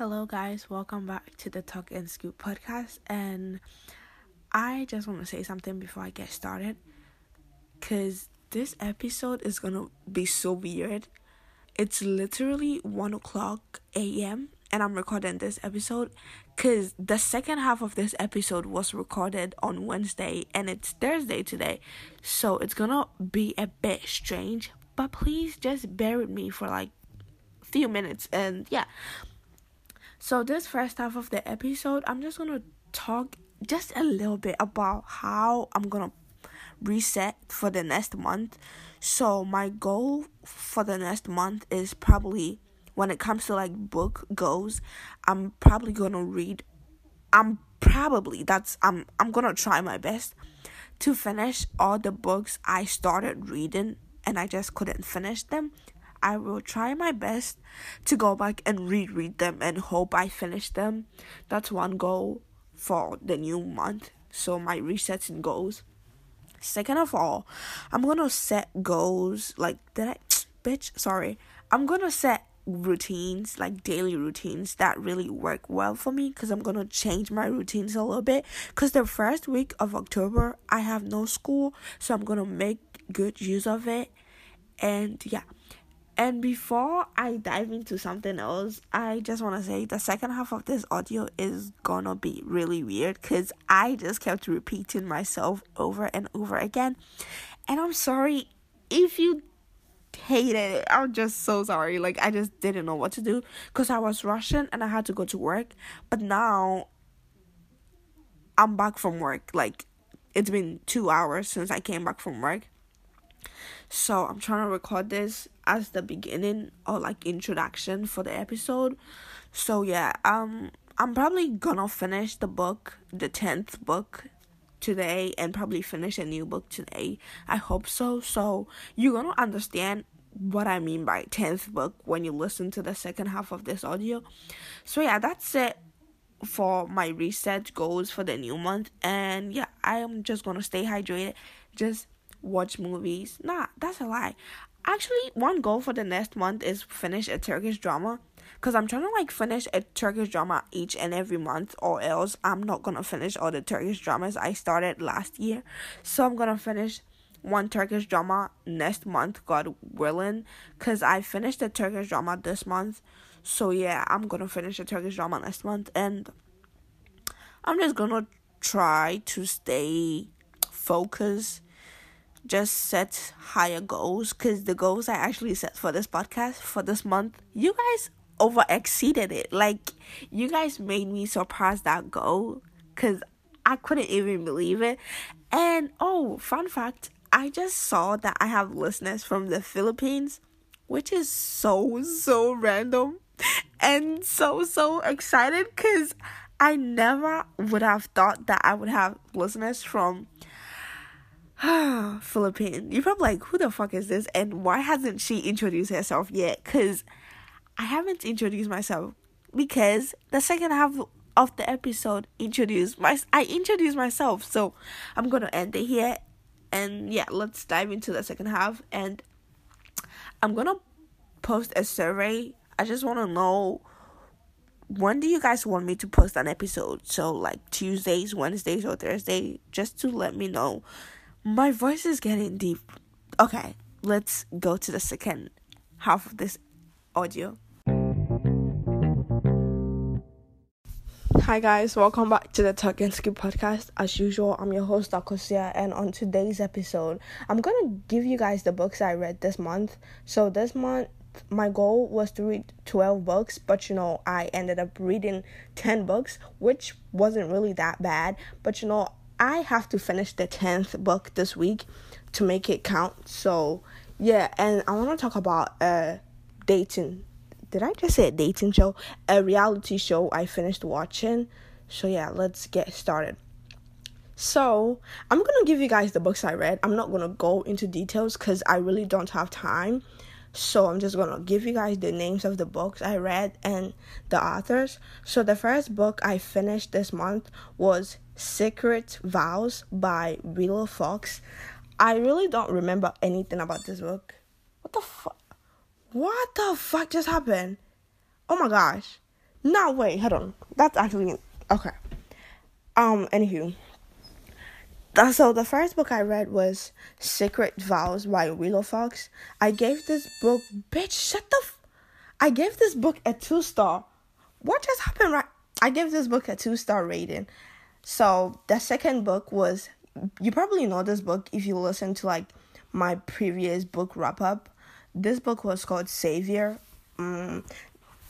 Hello, guys. Welcome back to the Talk and Scoop podcast. And I just want to say something before I get started. Because this episode is going to be so weird. It's literally 1 o'clock a.m. and I'm recording this episode because the second half of this episode was recorded on Wednesday and it's Thursday today. So it's going to be a bit strange. But please just bear with me for like few minutes and yeah so this first half of the episode i'm just gonna talk just a little bit about how i'm gonna reset for the next month. So my goal for the next month is probably when it comes to like book goes i'm probably gonna read i'm probably that's i'm i'm gonna try my best to finish all the books i started reading and i just couldn't finish them I will try my best to go back and reread them and hope I finish them. That's one goal for the new month. So my resets and goals. Second of all, I'm gonna set goals like that. Bitch, sorry. I'm gonna set routines like daily routines that really work well for me because i'm gonna change my routines a little bit because the first week of october i have no school so i'm gonna make good use of it and yeah and before I dive into something else, I just want to say the second half of this audio is gonna be really weird because I just kept repeating myself over and over again. And I'm sorry if you hated it. I'm just so sorry. Like, I just didn't know what to do because I was rushing and I had to go to work. But now I'm back from work. Like, it's been two hours since I came back from work. So I'm trying to record this as the beginning or like introduction for the episode. So yeah, um I'm probably gonna finish the book, the 10th book today and probably finish a new book today. I hope so. So you're gonna understand what I mean by 10th book when you listen to the second half of this audio. So yeah, that's it for my reset goals for the new month. And yeah, I am just gonna stay hydrated. Just watch movies. Nah, that's a lie. Actually, one goal for the next month is finish a Turkish drama. Cause I'm trying to like finish a Turkish drama each and every month, or else I'm not gonna finish all the Turkish dramas I started last year. So I'm gonna finish one Turkish drama next month, God willing. Cause I finished the Turkish drama this month. So yeah, I'm gonna finish a Turkish drama next month, and I'm just gonna try to stay focused just set higher goals because the goals I actually set for this podcast for this month, you guys over exceeded it. Like, you guys made me surpass that goal because I couldn't even believe it. And oh, fun fact I just saw that I have listeners from the Philippines, which is so, so random and so, so excited because I never would have thought that I would have listeners from Philippine. You're probably like, who the fuck is this? And why hasn't she introduced herself yet? Because I haven't introduced myself because the second half of the episode introduced my I introduced myself. So I'm gonna end it here. And yeah, let's dive into the second half. And I'm gonna post a survey. I just wanna know when do you guys want me to post an episode? So like Tuesdays, Wednesdays, or Thursday, just to let me know my voice is getting deep. Okay, let's go to the second half of this audio. Hi guys, welcome back to the Talk and Scoop podcast. As usual, I'm your host Akosia, and on today's episode, I'm gonna give you guys the books I read this month. So this month, my goal was to read 12 books, but you know, I ended up reading 10 books, which wasn't really that bad. But you know, I have to finish the 10th book this week to make it count. So, yeah, and I want to talk about a dating. Did I just say a dating show? A reality show I finished watching. So, yeah, let's get started. So, I'm going to give you guys the books I read. I'm not going to go into details cuz I really don't have time. So I'm just gonna give you guys the names of the books I read and the authors. So the first book I finished this month was Secret Vows by Willow Fox. I really don't remember anything about this book. What the fuck? What the fuck just happened? Oh my gosh. No, wait, hold on. That's actually okay. Um, anywho. So the first book I read was Secret Vows by Willow Fox. I gave this book, bitch, shut the. F- I gave this book a two star. What just happened? Right, I gave this book a two star rating. So the second book was, you probably know this book if you listen to like my previous book wrap up. This book was called Savior. Um,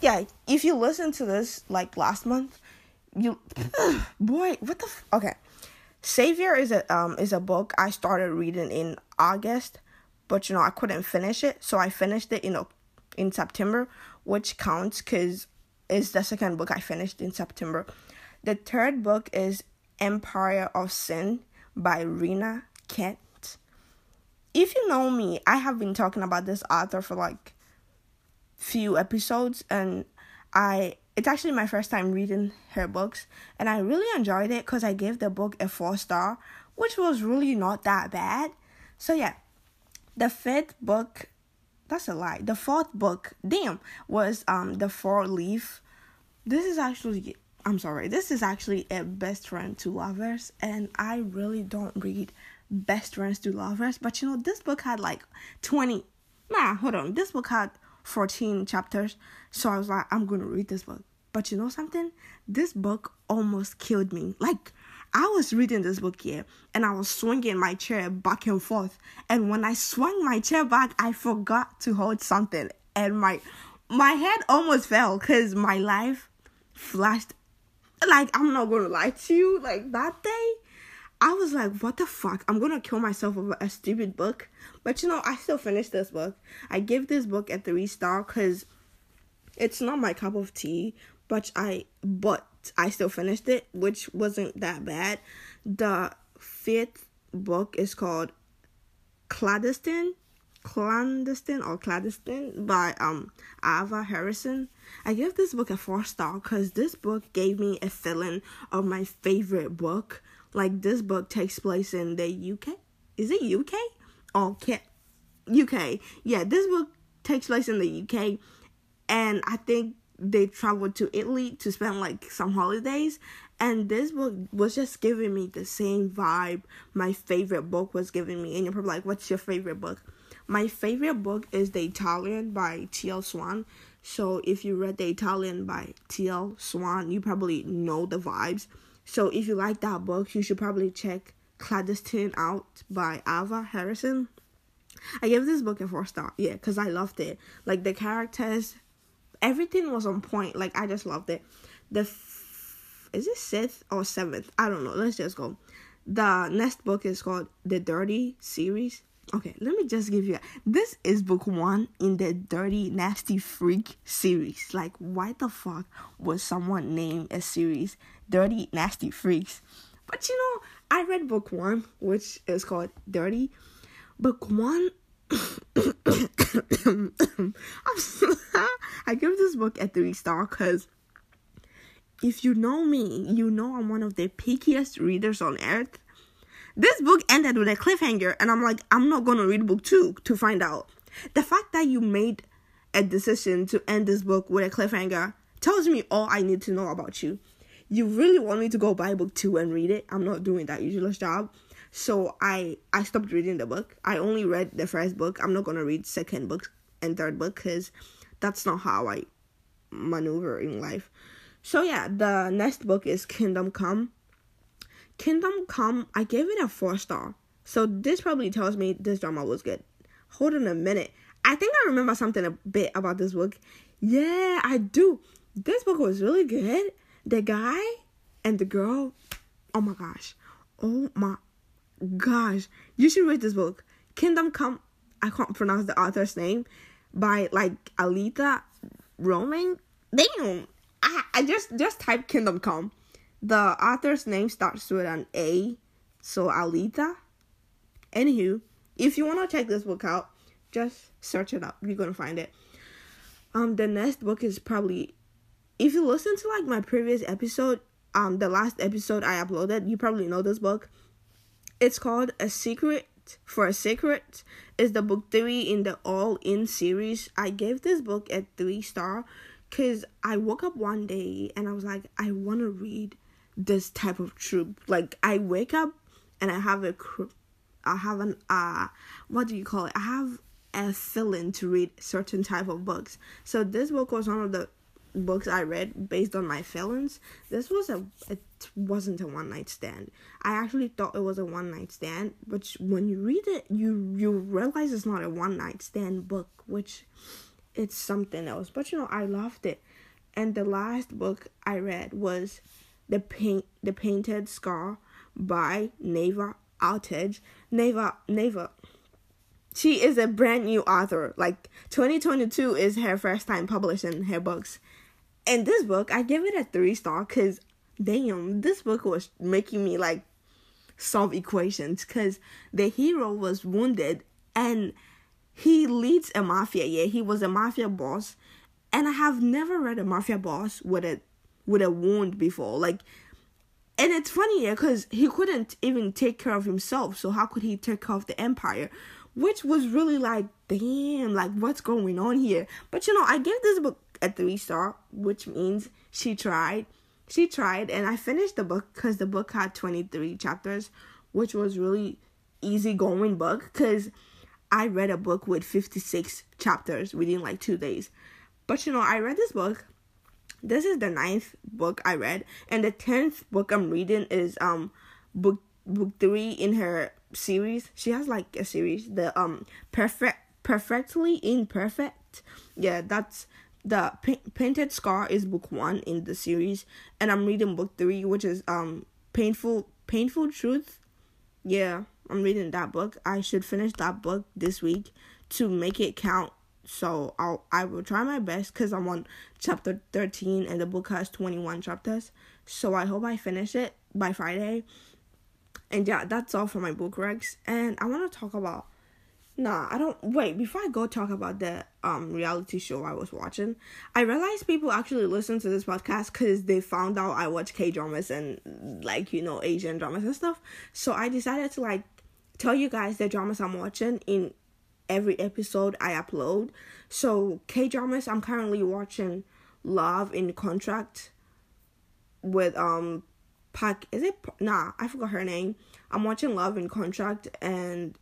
yeah, if you listen to this like last month, you boy, what the f- okay. Savior is a um is a book I started reading in August, but you know I couldn't finish it, so I finished it in in September, which counts because it's the second book I finished in September. The third book is Empire of Sin by Rina Kent. If you know me, I have been talking about this author for like few episodes and I it's actually my first time reading her books and I really enjoyed it cuz I gave the book a 4 star, which was really not that bad. So yeah. The fifth book that's a lie. The fourth book, damn, was um The Four Leaf. This is actually I'm sorry. This is actually a best friend to lovers and I really don't read best friends to lovers, but you know this book had like 20 Nah, hold on. This book had 14 chapters. So I was like, I'm to read this book. But you know something? This book almost killed me. Like, I was reading this book here and I was swinging my chair back and forth. And when I swung my chair back, I forgot to hold something. And my my head almost fell because my life flashed. Like, I'm not to lie to you. Like, that day, I was like, what the fuck? I'm gonna kill myself over a stupid book. But you know, I still finished this book. I give this book a three star because it's not my cup of tea, but I but I still finished it, which wasn't that bad. The fifth book is called Clandestine, Clandestine or Clandestine by um Ava Harrison. I give this book a four star because this book gave me a feeling of my favorite book like this book takes place in the UK. Is it UK? Oh, can UK. Yeah, this book takes place in the UK, and I think they traveled to Italy to spend like some holidays. And this book was just giving me the same vibe my favorite book was giving me. And you're probably like, what's your favorite book? My favorite book is The Italian by T.L. Swan. So if you read The Italian by T.L. Swan, you probably know the vibes. So if you like that book, you should probably check Clandestine out by Ava Harrison. I gave this book a four star, yeah, because I loved it. Like the characters, everything was on point. Like I just loved it. The f- is it sixth or seventh? I don't know. Let's just go. The next book is called The Dirty Series. Okay, let me just give you. A, this is book one in the Dirty Nasty Freak series. Like, why the fuck would someone name a series Dirty Nasty Freaks? But you know, I read book one, which is called Dirty. Book one. I give this book a three star because if you know me, you know I'm one of the pickiest readers on earth. This book ended with a cliffhanger, and I'm like, I'm not gonna read book two to find out. The fact that you made a decision to end this book with a cliffhanger tells me all I need to know about you. You really want me to go buy book two and read it? I'm not doing that useless job. So I I stopped reading the book. I only read the first book. I'm not gonna read second book and third book because that's not how I maneuver in life. So yeah, the next book is Kingdom Come. Kingdom Come, I gave it a four star. So this probably tells me this drama was good. Hold on a minute. I think I remember something a bit about this book. Yeah, I do. This book was really good. The guy and the girl, oh my gosh. Oh my gosh. You should read this book. Kingdom Come, I can't pronounce the author's name, by like Alita Roman. Damn. I, I just just type Kingdom Come the author's name starts with an A, so Alita. Anywho, if you want to check this book out, just search it up. You're gonna find it. Um, the next book is probably, if you listen to like my previous episode, um, the last episode I uploaded, you probably know this book. It's called A Secret for a Secret. It's the book three in the All In series. I gave this book a three star Cause I woke up one day and I was like, I want to read this type of troop. Like I wake up and I have a, I have an uh, what do you call it? I have a feeling to read certain type of books. So this book was one of the books I read based on my feelings. This was a it wasn't a one night stand. I actually thought it was a one night stand, but when you read it, you you realize it's not a one night stand book, which it's something else. But you know, I loved it. And the last book I read was the paint the painted scar by Neva Altaj. Neva Neva she is a brand new author. Like 2022 is her first time publishing her books. And this book, I give it a three star because damn, this book was making me like solve equations because the hero was wounded and he leads a mafia. Yeah, he was a mafia boss, and I have never read a mafia boss with a with a wound before. Like, and it's funny because he couldn't even take care of himself. So how could he take care of the empire? Which was really like, damn, like what's going on here? But you know, I gave this book a three star, which means she tried. She tried, and I finished the book because the book had twenty three chapters, which was really easy going book because I read a book with 56 chapters within like two days. But you know, I read this book. This is the ninth book I read, and the tenth book I'm reading is um book book three in her series. She has like a series, the um perfect perfectly imperfect. Yeah, that's the painted scar is book one in the series, and I'm reading book three, which is um painful painful truth. Yeah, I'm reading that book. I should finish that book this week to make it count. So I'll I will try my best because I'm on chapter 13 and the book has 21 chapters. So I hope I finish it by Friday. And yeah, that's all for my book recs. And I want to talk about Nah, I don't wait, before I go talk about the um reality show I was watching, I realized people actually listen to this podcast cuz they found out I watch K-dramas and like, you know, Asian dramas and stuff. So I decided to like tell you guys the dramas I'm watching in every episode I upload. So K dramas, I'm currently watching Love in Contract with um Park. Is it nah? I forgot her name. I'm watching Love in Contract and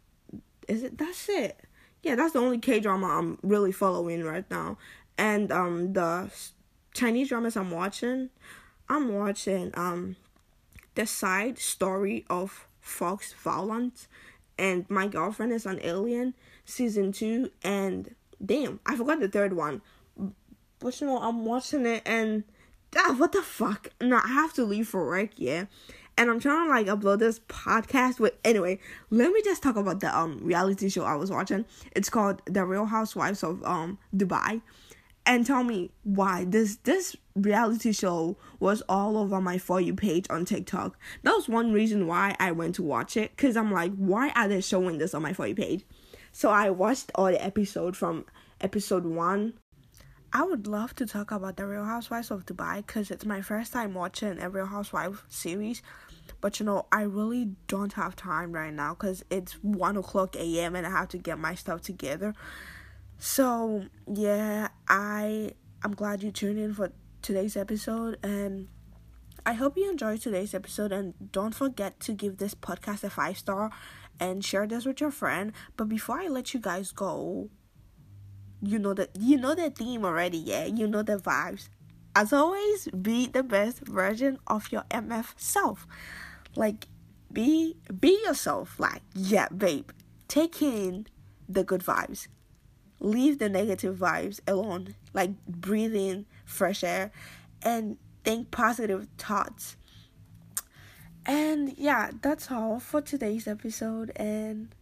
is it that's it? Yeah, that's the only K drama I'm really following right now. And um the Chinese dramas I'm watching, I'm watching um the side story of Fox Volant and My Girlfriend is an Alien season two and damn, I forgot the third one. But you know, I'm watching it and ah, what the fuck? No, I have to leave for work, yeah. And I'm trying to like upload this podcast with anyway, let me just talk about the um reality show I was watching. It's called The Real Housewives of um Dubai and tell me why this this reality show was all over my for you page on TikTok. That was one reason why I went to watch it cuz I'm like why are they showing this on my for you page? So I watched all the episode from episode 1 I would love to talk about the Real Housewives of Dubai because it's my first time watching a Real Housewives series. But you know, I really don't have time right now because it's 1 o'clock a.m. and I have to get my stuff together. So yeah, I I'm glad you tuned in for today's episode and I hope you enjoyed today's episode and don't forget to give this podcast a five star and share this with your friend. But before I let you guys go, you know that you know the theme already, yeah. You know the vibes. As always, be the best version of your MF self. Like be be yourself. Like, yeah, babe. Take in the good vibes leave the negative vibes alone like breathe in fresh air and think positive thoughts. And yeah that's all for today's episode and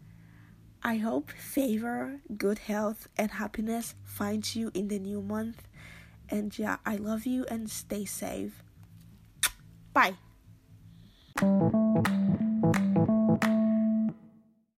i hope favor good health and happiness finds you in the new month. And yeah i love you and stay safe. Bye